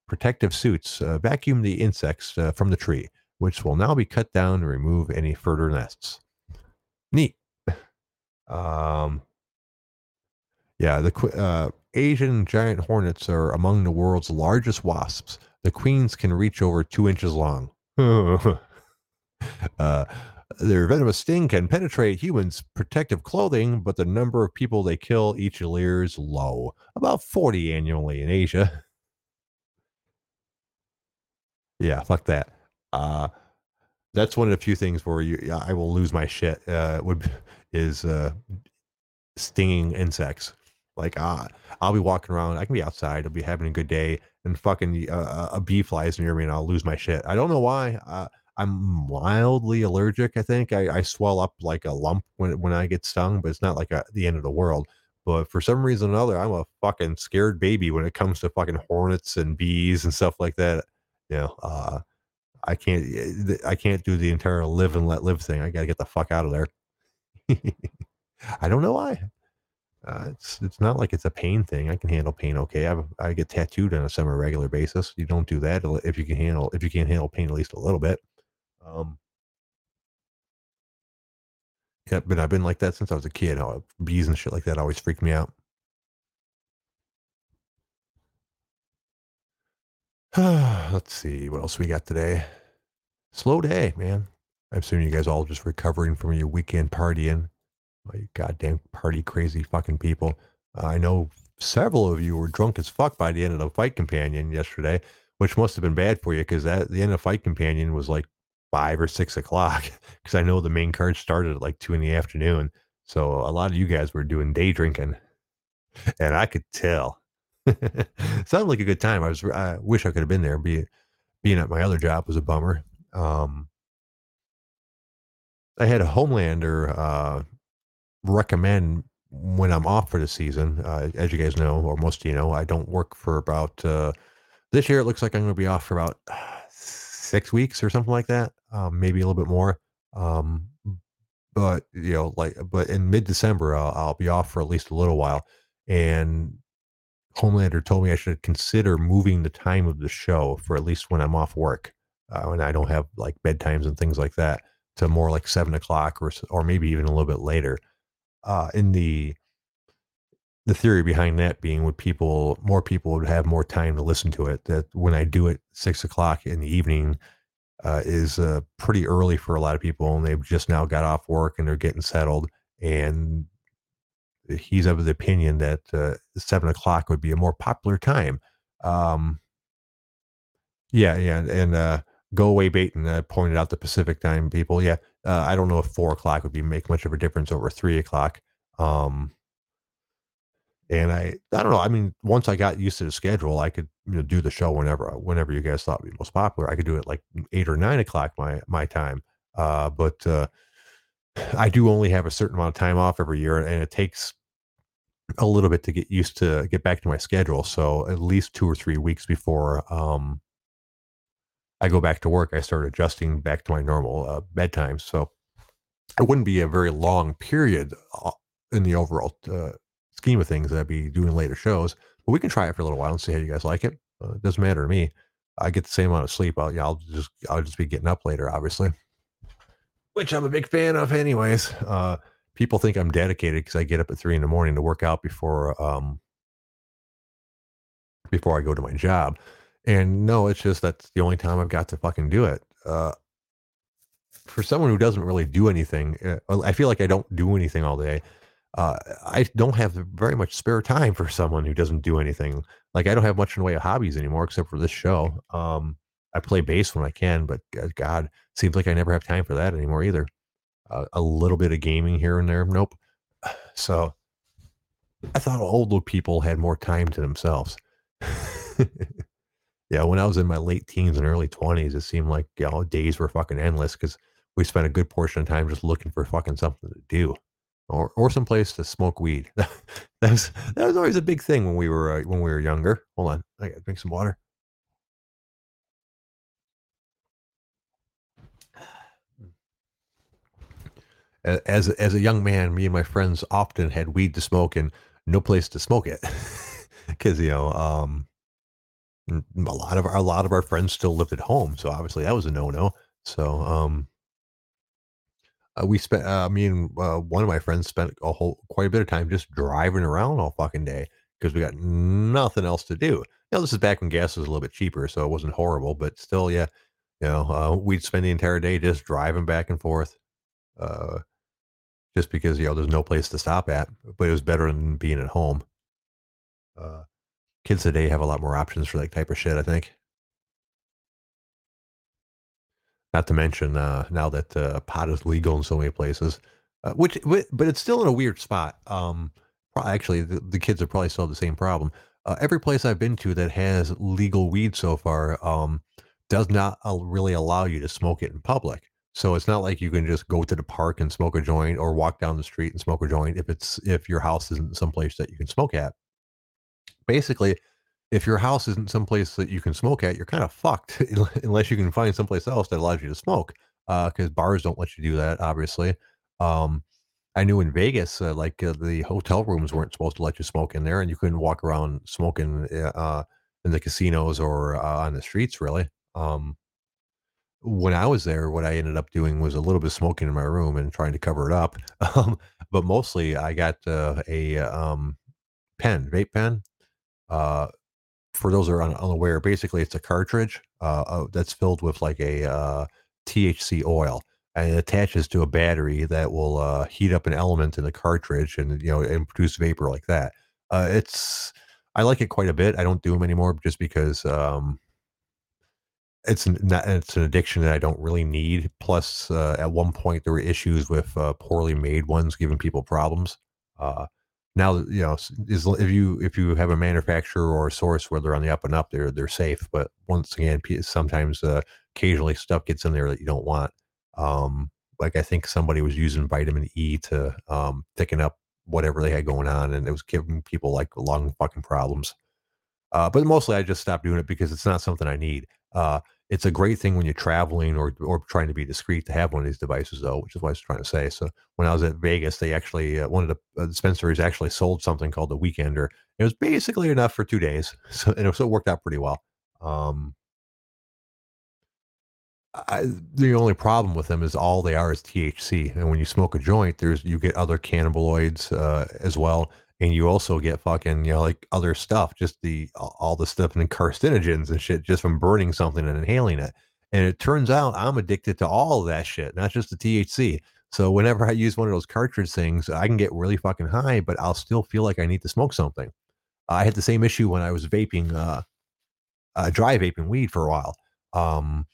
protective suits uh, vacuumed the insects uh, from the tree, which will now be cut down to remove any further nests. Neat. Um, yeah, the uh, Asian giant hornets are among the world's largest wasps. The queens can reach over two inches long. uh, their venomous sting can penetrate humans' protective clothing, but the number of people they kill each year is low, about 40 annually in Asia. Yeah, fuck that. Uh, that's one of the few things where you, I will lose my shit. Uh, would is uh, stinging insects. Like uh, I'll be walking around, I can be outside, I'll be having a good day, and fucking uh, a bee flies near me, and I'll lose my shit. I don't know why. Uh, I'm mildly allergic. I think I, I swell up like a lump when when I get stung, but it's not like a, the end of the world. But for some reason or another, I'm a fucking scared baby when it comes to fucking hornets and bees and stuff like that. You know, uh, I can't eh, I can't do the entire live and let live thing. I gotta get the fuck out of there. I don't know why. Uh, it's it's not like it's a pain thing. I can handle pain okay. I I get tattooed on a semi regular basis. You don't do that if you can handle if you can't handle pain at least a little bit. Um, yeah, but I've been like that since I was a kid. Bees and shit like that always freaked me out. Let's see what else we got today. Slow day, man. I'm assuming you guys all just recovering from your weekend partying. You goddamn party crazy fucking people. Uh, I know several of you were drunk as fuck by the end of the fight companion yesterday, which must have been bad for you because at the end of fight companion was like five or six o'clock. Because I know the main card started at like two in the afternoon. So a lot of you guys were doing day drinking, and I could tell. Sounded like a good time. I was. I wish I could have been there. Be, being at my other job was a bummer. Um, I had a Homelander uh, recommend when I'm off for the season. Uh, as you guys know, or most of you know, I don't work for about uh, this year. It looks like I'm going to be off for about six weeks or something like that, um, maybe a little bit more. Um, but you know, like, but in mid December, I'll, I'll be off for at least a little while, and Homelander told me I should consider moving the time of the show for at least when I'm off work, uh, and I don't have like bedtimes and things like that, to more like seven o'clock or or maybe even a little bit later. Uh, in the the theory behind that being would people more people would have more time to listen to it. That when I do it six o'clock in the evening, uh, is uh, pretty early for a lot of people, and they've just now got off work and they're getting settled. And he's of the opinion that uh, seven o'clock would be a more popular time. Um, yeah, yeah, and uh, go away, Baton uh, pointed out the Pacific time people. Yeah, uh, I don't know if four o'clock would be make much of a difference over three o'clock. Um, and I, I don't know. I mean, once I got used to the schedule, I could you know, do the show whenever, whenever you guys thought would be most popular. I could do it like eight or nine o'clock my my time. Uh, but uh, I do only have a certain amount of time off every year, and it takes a little bit to get used to get back to my schedule. So at least two or three weeks before um, I go back to work, I start adjusting back to my normal uh, bedtime. So it wouldn't be a very long period uh, in the overall uh, scheme of things that I'd be doing later shows. But we can try it for a little while and see how you guys like it. Uh, it doesn't matter to me. I get the same amount of sleep. I'll, yeah, I'll just I'll just be getting up later, obviously, which I'm a big fan of, anyways. Uh, people think I'm dedicated because I get up at three in the morning to work out before um, before I go to my job. And no, it's just that's the only time I've got to fucking do it. Uh, for someone who doesn't really do anything, uh, I feel like I don't do anything all day. Uh, I don't have very much spare time for someone who doesn't do anything. Like I don't have much in the way of hobbies anymore, except for this show. Um, I play bass when I can, but uh, God, seems like I never have time for that anymore either a, little bit of gaming here and there. Nope. So I thought older people had more time to themselves. yeah, when I was in my late teens and early 20s, it seemed like you know, days were fucking endless because we spent a good portion of time just looking for fucking something to do or or some place to smoke weed. that was that was always a big thing when we were uh, when we were younger. Hold on, I got to drink some water. As as a young man, me and my friends often had weed to smoke and no place to smoke it because you know um, a lot of our, a lot of our friends still lived at home, so obviously that was a no no. So um, uh, we spent uh, me and uh, one of my friends spent a whole quite a bit of time just driving around all fucking day because we got nothing else to do. Know, this is back when gas was a little bit cheaper, so it wasn't horrible, but still, yeah, you know, uh, we'd spend the entire day just driving back and forth. Uh, just because you know there's no place to stop at. But it was better than being at home. Uh, kids today have a lot more options for that type of shit. I think. Not to mention uh, now that uh, pot is legal in so many places, uh, which but it's still in a weird spot. Um, actually, the, the kids have probably still the same problem. Uh, every place I've been to that has legal weed so far um, does not uh, really allow you to smoke it in public. So it's not like you can just go to the park and smoke a joint or walk down the street and smoke a joint if it's if your house isn't someplace that you can smoke at. Basically, if your house isn't someplace that you can smoke at, you're kind of fucked unless you can find someplace else that allows you to smoke. Because uh, bars don't let you do that, obviously. Um, I knew in Vegas, uh, like uh, the hotel rooms weren't supposed to let you smoke in there, and you couldn't walk around smoking uh, in the casinos or uh, on the streets, really. Um, when I was there, what I ended up doing was a little bit of smoking in my room and trying to cover it up. Um, but mostly I got uh, a um, pen, vape pen. Uh, for those who are un- unaware, basically it's a cartridge uh, uh that's filled with like a uh, THC oil and it attaches to a battery that will uh, heat up an element in the cartridge and you know and produce vapor like that. it's I like it quite a bit. I don't do them anymore just because um, it's an, not, it's an addiction that I don't really need. Plus, uh, at one point there were issues with uh, poorly made ones giving people problems. Uh, now, you know, is if you if you have a manufacturer or a source where they're on the up and up, they're they're safe. But once again, sometimes uh, occasionally stuff gets in there that you don't want. Um, like I think somebody was using vitamin E to um, thicken up whatever they had going on, and it was giving people like lung fucking problems. Uh, but mostly, I just stopped doing it because it's not something I need. Uh, it's a great thing when you're traveling or or trying to be discreet to have one of these devices, though, which is what I was trying to say. So when I was at Vegas, they actually uh, one of the uh, dispensaries actually sold something called the Weekender. It was basically enough for two days, so and it, so it worked out pretty well. Um, I, the only problem with them is all they are is THC, and when you smoke a joint, there's you get other cannabinoids uh, as well, and you also get fucking you know like other stuff, just the all the stuff and carcinogens and shit just from burning something and inhaling it. And it turns out I'm addicted to all of that shit, not just the THC. So whenever I use one of those cartridge things, I can get really fucking high, but I'll still feel like I need to smoke something. I had the same issue when I was vaping, uh, uh, dry vaping weed for a while. Um,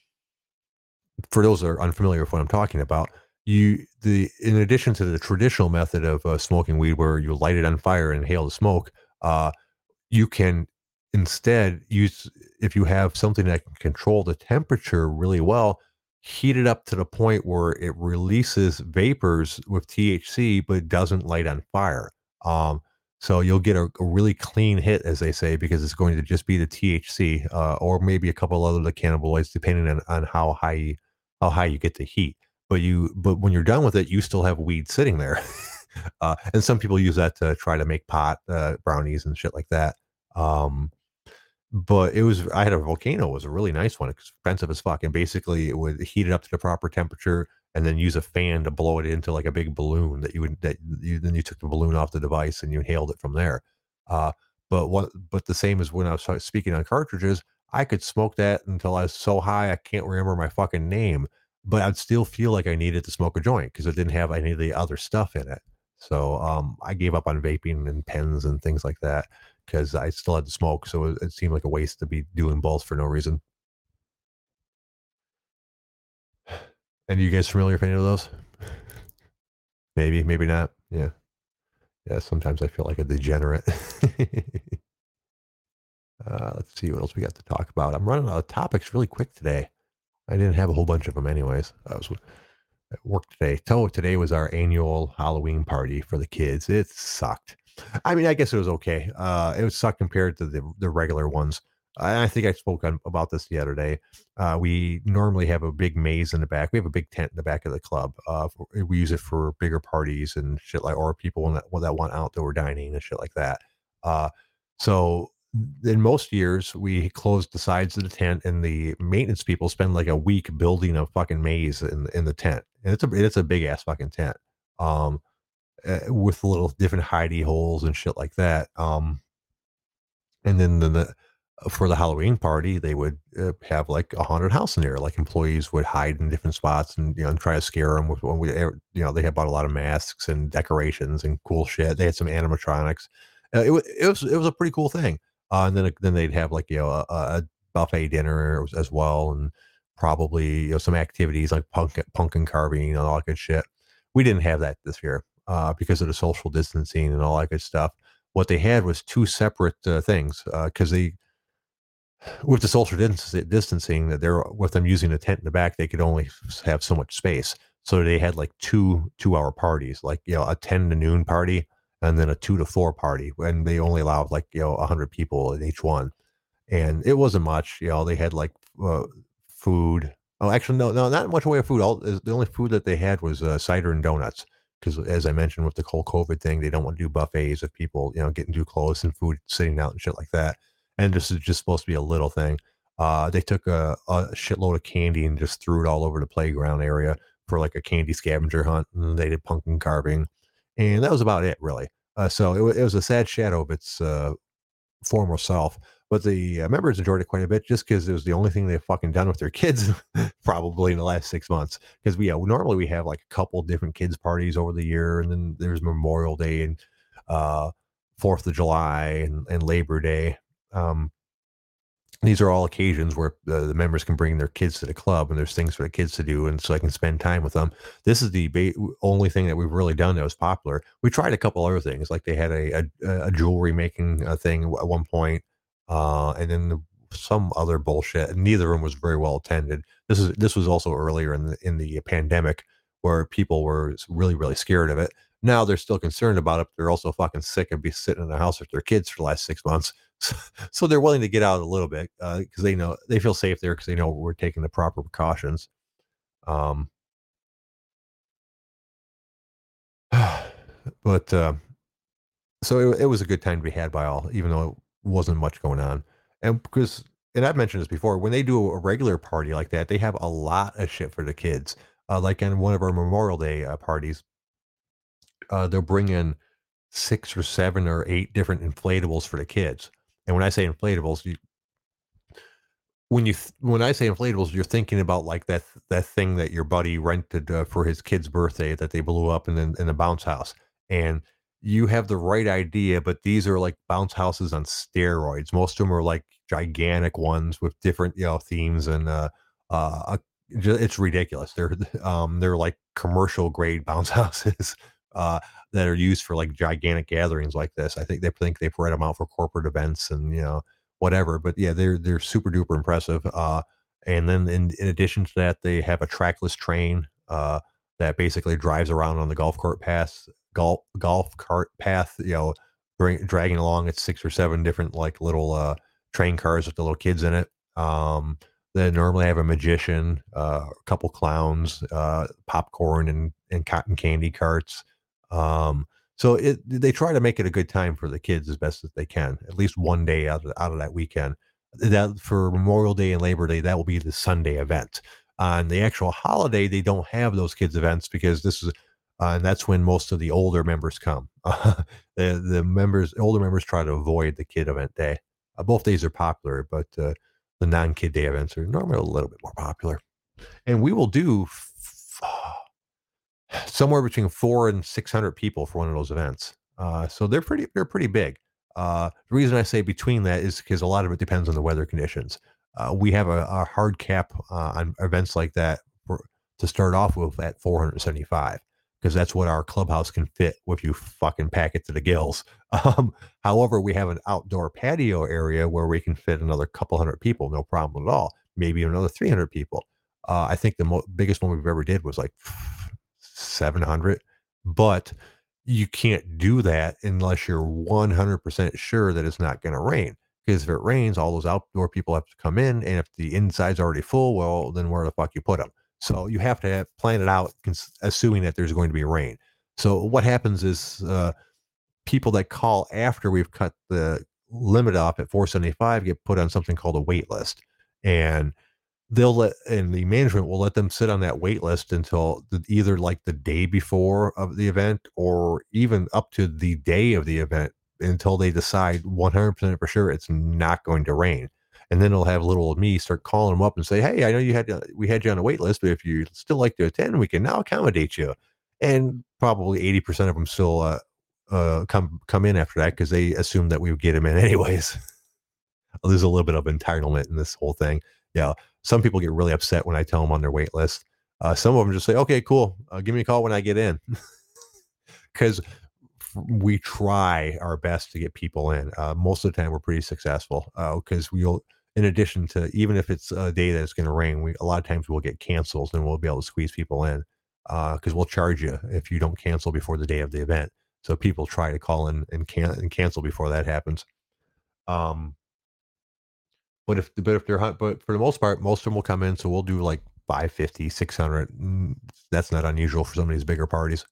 for those that are unfamiliar with what I'm talking about, you the in addition to the traditional method of uh, smoking weed, where you light it on fire and inhale the smoke, uh, you can instead use if you have something that can control the temperature really well heat it up to the point where it releases vapors with THC but it doesn't light on fire. Um, so you'll get a, a, really clean hit, as they say, because it's going to just be the THC uh, or maybe a couple other the cannabinoids, depending on, on how high how high you get the heat. But you but when you're done with it, you still have weed sitting there. uh, and some people use that to try to make pot uh, brownies and shit like that. Um, but it was I had a volcano. It was a really nice one, expensive as fuck, and basically it would heat it up to the proper temperature and then use a fan to blow it into like a big balloon that you would that you then you took the balloon off the device and you inhaled it from there. Uh, but what but the same as when I was speaking on cartridges, I could smoke that until I was so high I can't remember my fucking name, but I'd still feel like I needed to smoke a joint because it didn't have any of the other stuff in it. So um, I gave up on vaping and pens and things like that because I still had to smoke. So it, it, seemed like a waste to be doing both for no reason. And you guys familiar with any of those? maybe, maybe not. Yeah. Yeah. Sometimes I feel like a degenerate. uh, let's see what else we got to talk about. I'm running out of topics really quick today. I didn't have a whole bunch of them anyways. I was at work today. So today was our annual Halloween party for the kids. It sucked. I mean, I guess it was okay. Uh, it was sucked compared to the the regular ones. I think I spoke on, about this the other day. Uh, we normally have a big maze in the back. We have a big tent in the back of the club. Uh, we use it for bigger parties and shit like, or people that, that want outdoor dining and shit like that. Uh, so in most years, we close the sides of the tent, and the maintenance people spend like a week building a fucking maze in in the tent. And it's a it's a big ass fucking tent. Um, uh, with little different hidey holes and shit like that. Um, and then the, the for the Halloween party, they would uh, have like a haunted house in there. Like employees would hide in different spots and you know and try to scare them with when we you know they had bought a lot of masks and decorations and cool shit. They had some animatronics. Uh, it, it was it was a pretty cool thing. Uh, and then then they'd have like you know a, a buffet dinner as well and probably you know some activities like punk pumpkin carving and all that good shit. We didn't have that this year uh, because of the social distancing and all that good stuff. What they had was two separate uh, things because uh, they, with the social distancing, that they're with them using a tent in the back, they could only have so much space. So they had like two two hour parties, like you know a ten to noon party and then a two to four party, and they only allowed like you know hundred people in each one, and it wasn't much. You know they had like uh, food. Oh, actually, no, no, not much way of food. All the only food that they had was uh, cider and donuts because as I mentioned with the whole COVID thing, they don't want to do buffets of people, you know, getting too close and food sitting out and shit like that. And this is just supposed to be a little thing. Uh, they took a, a, shitload of candy and just threw it all over the playground area for like a candy scavenger hunt. And they did pumpkin carving, and that was about it, really. Uh, so it, it, was a sad shadow of its uh, former self. But the uh, members enjoyed it quite a bit just because it was the only thing they've fucking done with their kids probably in the last six months. Because we yeah, normally we have like a couple different kids parties over the year, and then there's Memorial Day and uh, Fourth of July and, and Labor Day. Um, these are all occasions where uh, the members can bring their kids to the club and there's things for the kids to do and so i can spend time with them this is the ba- only thing that we've really done that was popular we tried a couple other things like they had a, a, a jewelry making uh, thing at one point uh, and then some other bullshit. Neither of them was very well attended. This is this was also earlier in the in the pandemic where people were really really scared of it. Now they're still concerned about it. they're also fucking sick and be sitting in the house with their kids for the last six months. So, so they're willing to get out a little bit because uh, they know they feel safe there because they know we're taking the proper precautions. Um, but uh, so it, it was a good time to be had by all, even though it wasn't much going on. And because, and I've mentioned this before, when they do a regular party like that, they have a lot of shit for the kids. Uh, like in one of our Memorial Day uh, parties, uh, they'll bring in six or seven or eight different inflatables for the kids. And when I say inflatables, you, When you th when I say inflatables, you're thinking about, like, that that thing that your buddy rented, uh, for his kid's birthday that they blew up in in in a bounce house, and you have the right idea, but these are, like, bounce houses on steroids. Most of them are, like, gigantic ones with different, you know, themes and, uh, uh, it's ridiculous. They're um, they're like commercial grade bounce houses, uh, that are used for, like, gigantic gatherings like this. I think they think they rent 'em out for corporate events and, you know, whatever, but, yeah, they're they're super duper impressive, uh, and then in in addition to that, they have a trackless train, uh, that basically drives around on the golf court paths golf golf cart path, you know, bring dragging along its 6 or 7 different, like, little, uh, train cars with the little kids in it. Um, they normally have a magician, uh, a couple clowns, uh, popcorn and and cotton candy carts. Um, so it they try to make it a good time for the kids as best as they can, at least 1 day out of out of that weekend. That for Memorial Day and Labor Day, that will be the Sunday event. On the actual holiday, they don't have those kids events because this is uh, and that's when most of the older members come. The the members older members try to avoid the kid event day. Uh, both days are popular, but, uh, the non-kid day events are normally a little bit more popular. And we will do somewhere between 4 and 600 people for one of those events. Uh, so they're pretty they're pretty big. Uh, the reason I say between that is because a lot of it depends on the weather conditions. Uh, we have a a hard cap, uh, on events like that for to start off with at 475 because that's what our clubhouse can fit if you fucking pack it to the gills. Um, however, we have an outdoor patio area where we can fit another couple 100 people, no problem at all, maybe another 300 people. Uh, I think the mo biggest one we've ever did was, like, 700, but you can't do that unless you're 100% sure that it's not gonna rain because if it rains, all those outdoor people have to come in, and if the inside's already full, well, then where the fuck you put them So you have to have plan it out assuming that there's going to be rain. So what happens is, uh, people that call after we've cut the limit off at 475 get put on something called a wait list, and they'll let and the management will let them sit on that wait list until the either, like, the day before of the event or even up to the day of the event until they decide 100% for sure it's not going to rain. And then they'll have little me start calling them up and say, "Hey, I know you had, uh we had you on a wait list, but if you'd still like to attend, we can now accommodate you." And probably 80% of them still, uh, uh, come come in after that because they assume that we would get them in anyways. There's a little bit of entitlement in this whole thing. Yeah, some people get really upset when I tell them on their wait list. Uh, some of 'em just say, "Okay, cool. Uh, give me a call when I get in. Because we try our best to get people in. Uh, most of the time, we're pretty successful, uh, 'cause we'll in addition to even if it's a day that it's gonna rain, we a lot of times we'll get cancels, and we'll be able to squeeze people in, uh, 'cause we'll charge you if you don't cancel before the day of the event. So people try to call in and can and cancel before that happens. Um but if but if they're but for the most part, most of them will come in, so we'll do, like, 550, 600, mm, that's not unusual for some of these bigger parties.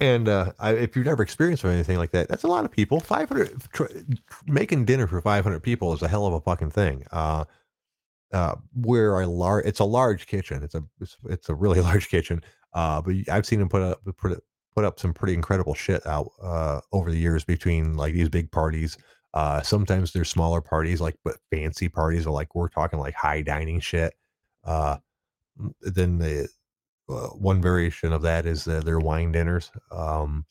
And, uh, I if you've never experienced anything like that, that's a lot of people. 500 tr making dinner for 500 people is a hell of a fucking thing. Uh, uh, we're a lar it's a large kitchen. It's a it's it's a really large kitchen, uh, but I've seen 'em put up put put up some pretty incredible shit out, uh, over the years between, like, these big parties. Uh, sometimes they're smaller parties, like, but fancy parties are, like, we're talking, like, high dining shit. Uh, then the, uh, one variation of that is, uh, their wine dinners. Um,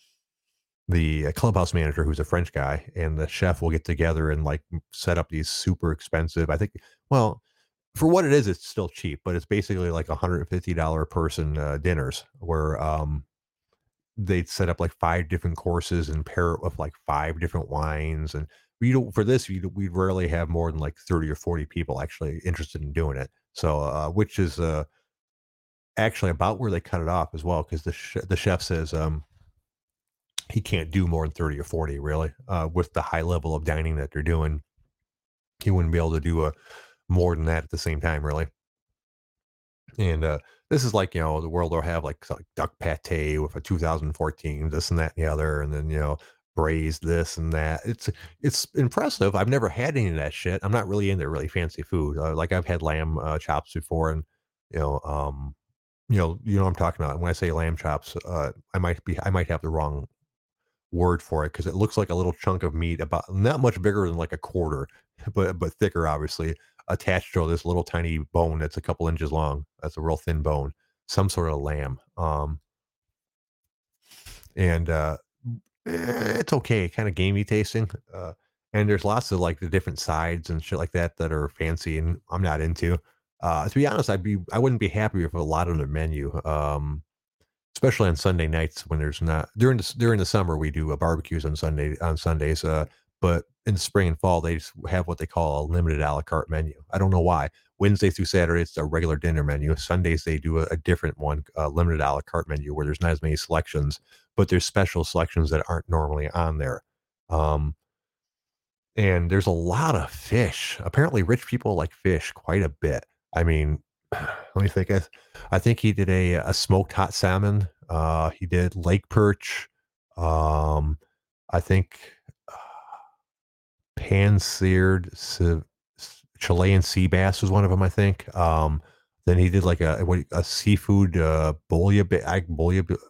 the clubhouse manager, who's a French guy, and the chef will get together and, like, set up these super expensive I think well, for what it is, it's still cheap, but it's basically like a $150 person, uh, dinners where, um, they'd set up, like, 5 different courses and pair it with, like, 5 different wines, and we don't for this, we'd we'd rarely have more than, like, 30 or 40 people actually interested in doing it. So, uh, which is, uh actually about where they cut it off as well 'cause the ch the chef says, um he can't do more than 30 or 40 really, uh, with the high level of dining that they're doing. He wouldn't be able to do, uh, more than that at the same time, really. And, uh, this is like, you know, the world will have, like, like, duck pate with a 2014 this and that and the other, and then, you know, braised this and that. It's it's impressive. I've never had any of that shit. I'm not really into really fancy food. Uh, like, I've had lamb, uh, chops before and, you know, um, you know you know I'm talking about. When I say lamb chops, uh, I might be I might have the wrong word for it because it looks like a little chunk of meat, about not much bigger than like a quarter, but but thicker, obviously, attached to this little tiny bone that's a couple inches long. That's a real thin bone, some sort of lamb. Um, and uh, it's okay, kind of gamey tasting. Uh, and there's lots of like the different sides and shit like that that are fancy, and I'm not into. Uh, to be honest, I'd be I wouldn't be happy with a lot on the menu. Um, especially on Sunday nights when there's not during the during the summer we do a barbecues on Sunday on Sundays. Uh, but in spring and fall they have what they call a limited a la carte menu. I don't know why. Wednesday through Saturday it's a regular dinner menu. Sundays they do a, a different one, a limited a la carte menu where there's not as many selections, but there's special selections that aren't normally on there. Um, and there's a lot of fish. Apparently, rich people like fish quite a bit. I mean, let me think. I, I think he did a, a smoked hot salmon. Uh, he did lake perch. Um, I think uh, pan seared Chilean sea bass was one of them. I think. Um, then he did like a a seafood uh, bolia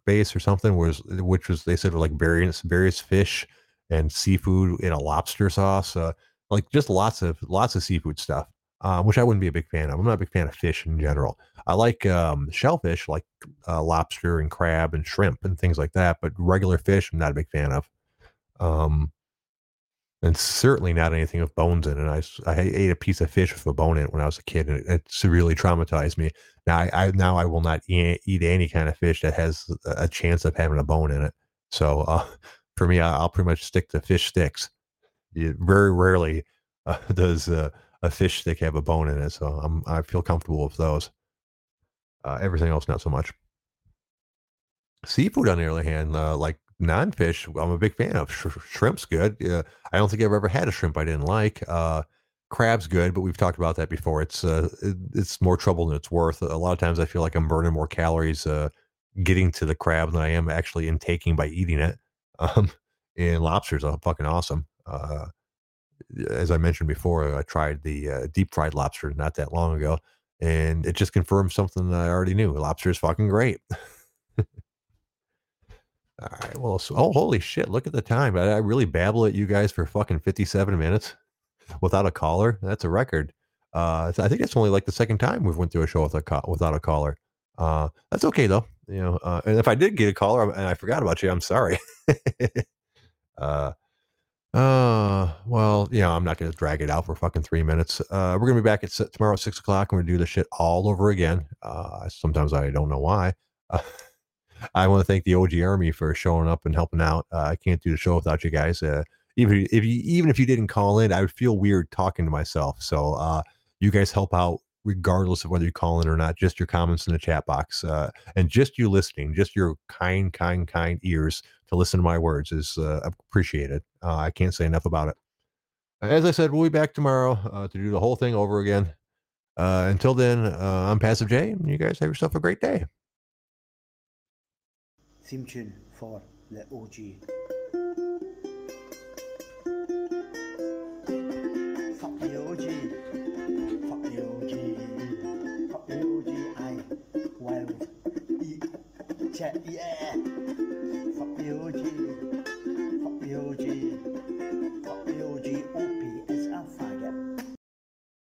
base or something, was which was they said were like various various fish and seafood in a lobster sauce. Uh, like just lots of lots of seafood stuff uh, which I wouldn't be a big fan of. I'm not a big fan of fish in general. I like um, shellfish, like uh, lobster and crab and shrimp and things like that, but regular fish, I'm not a big fan of. Um, and certainly not anything with bones in it. I, I ate a piece of fish with a bone in it when I was a kid, and it, it severely traumatized me. Now I, I, now I will not eat, eat, any kind of fish that has a chance of having a bone in it. So uh, for me, I, will pretty much stick to fish sticks. It very rarely uh, does uh, a fish stick have a bone in it, so I'm I feel comfortable with those. Uh, everything else, not so much. Seafood, on the other hand, uh, like non-fish, I'm a big fan of. Sh- shrimp's good. Uh, I don't think I've ever had a shrimp I didn't like. Uh, crab's good, but we've talked about that before. It's uh, it, it's more trouble than it's worth. A lot of times, I feel like I'm burning more calories uh, getting to the crab than I am actually intaking by eating it. Um, and lobsters are fucking awesome. Uh, as I mentioned before, I tried the uh, deep fried lobster not that long ago, and it just confirmed something that I already knew. Lobster is fucking great. All right. Well, so, oh, holy shit. Look at the time. I, I, really babble at you guys for fucking 57 minutes without a caller. That's a record. Uh, I think it's only like the second time we've went through a show with a without a caller. Uh, that's okay though. You know, uh, and if I did get a caller and I forgot about you, I'm sorry. uh, uh, well, yeah, I'm not going to drag it out for fucking three minutes. Uh, we're going to be back at tomorrow at six o'clock and we're going to do this shit all over again. Uh, sometimes I don't know why. Uh, I want to thank the OG Army for showing up and helping out. Uh, I can't do the show without you guys. Uh, even if you even if you didn't call in, I would feel weird talking to myself. So uh, you guys help out regardless of whether you call in or not. Just your comments in the chat box, uh, and just you listening, just your kind, kind, kind ears to listen to my words is uh, appreciated. Uh, I can't say enough about it. As I said, we'll be back tomorrow to do the whole thing over again. Until then, I'm Passive J, and you guys have yourself a great day. Theme tune for the OG. Fuck the OG. Fuck the OG. Fuck the OG. I wild. Eat. Yeah.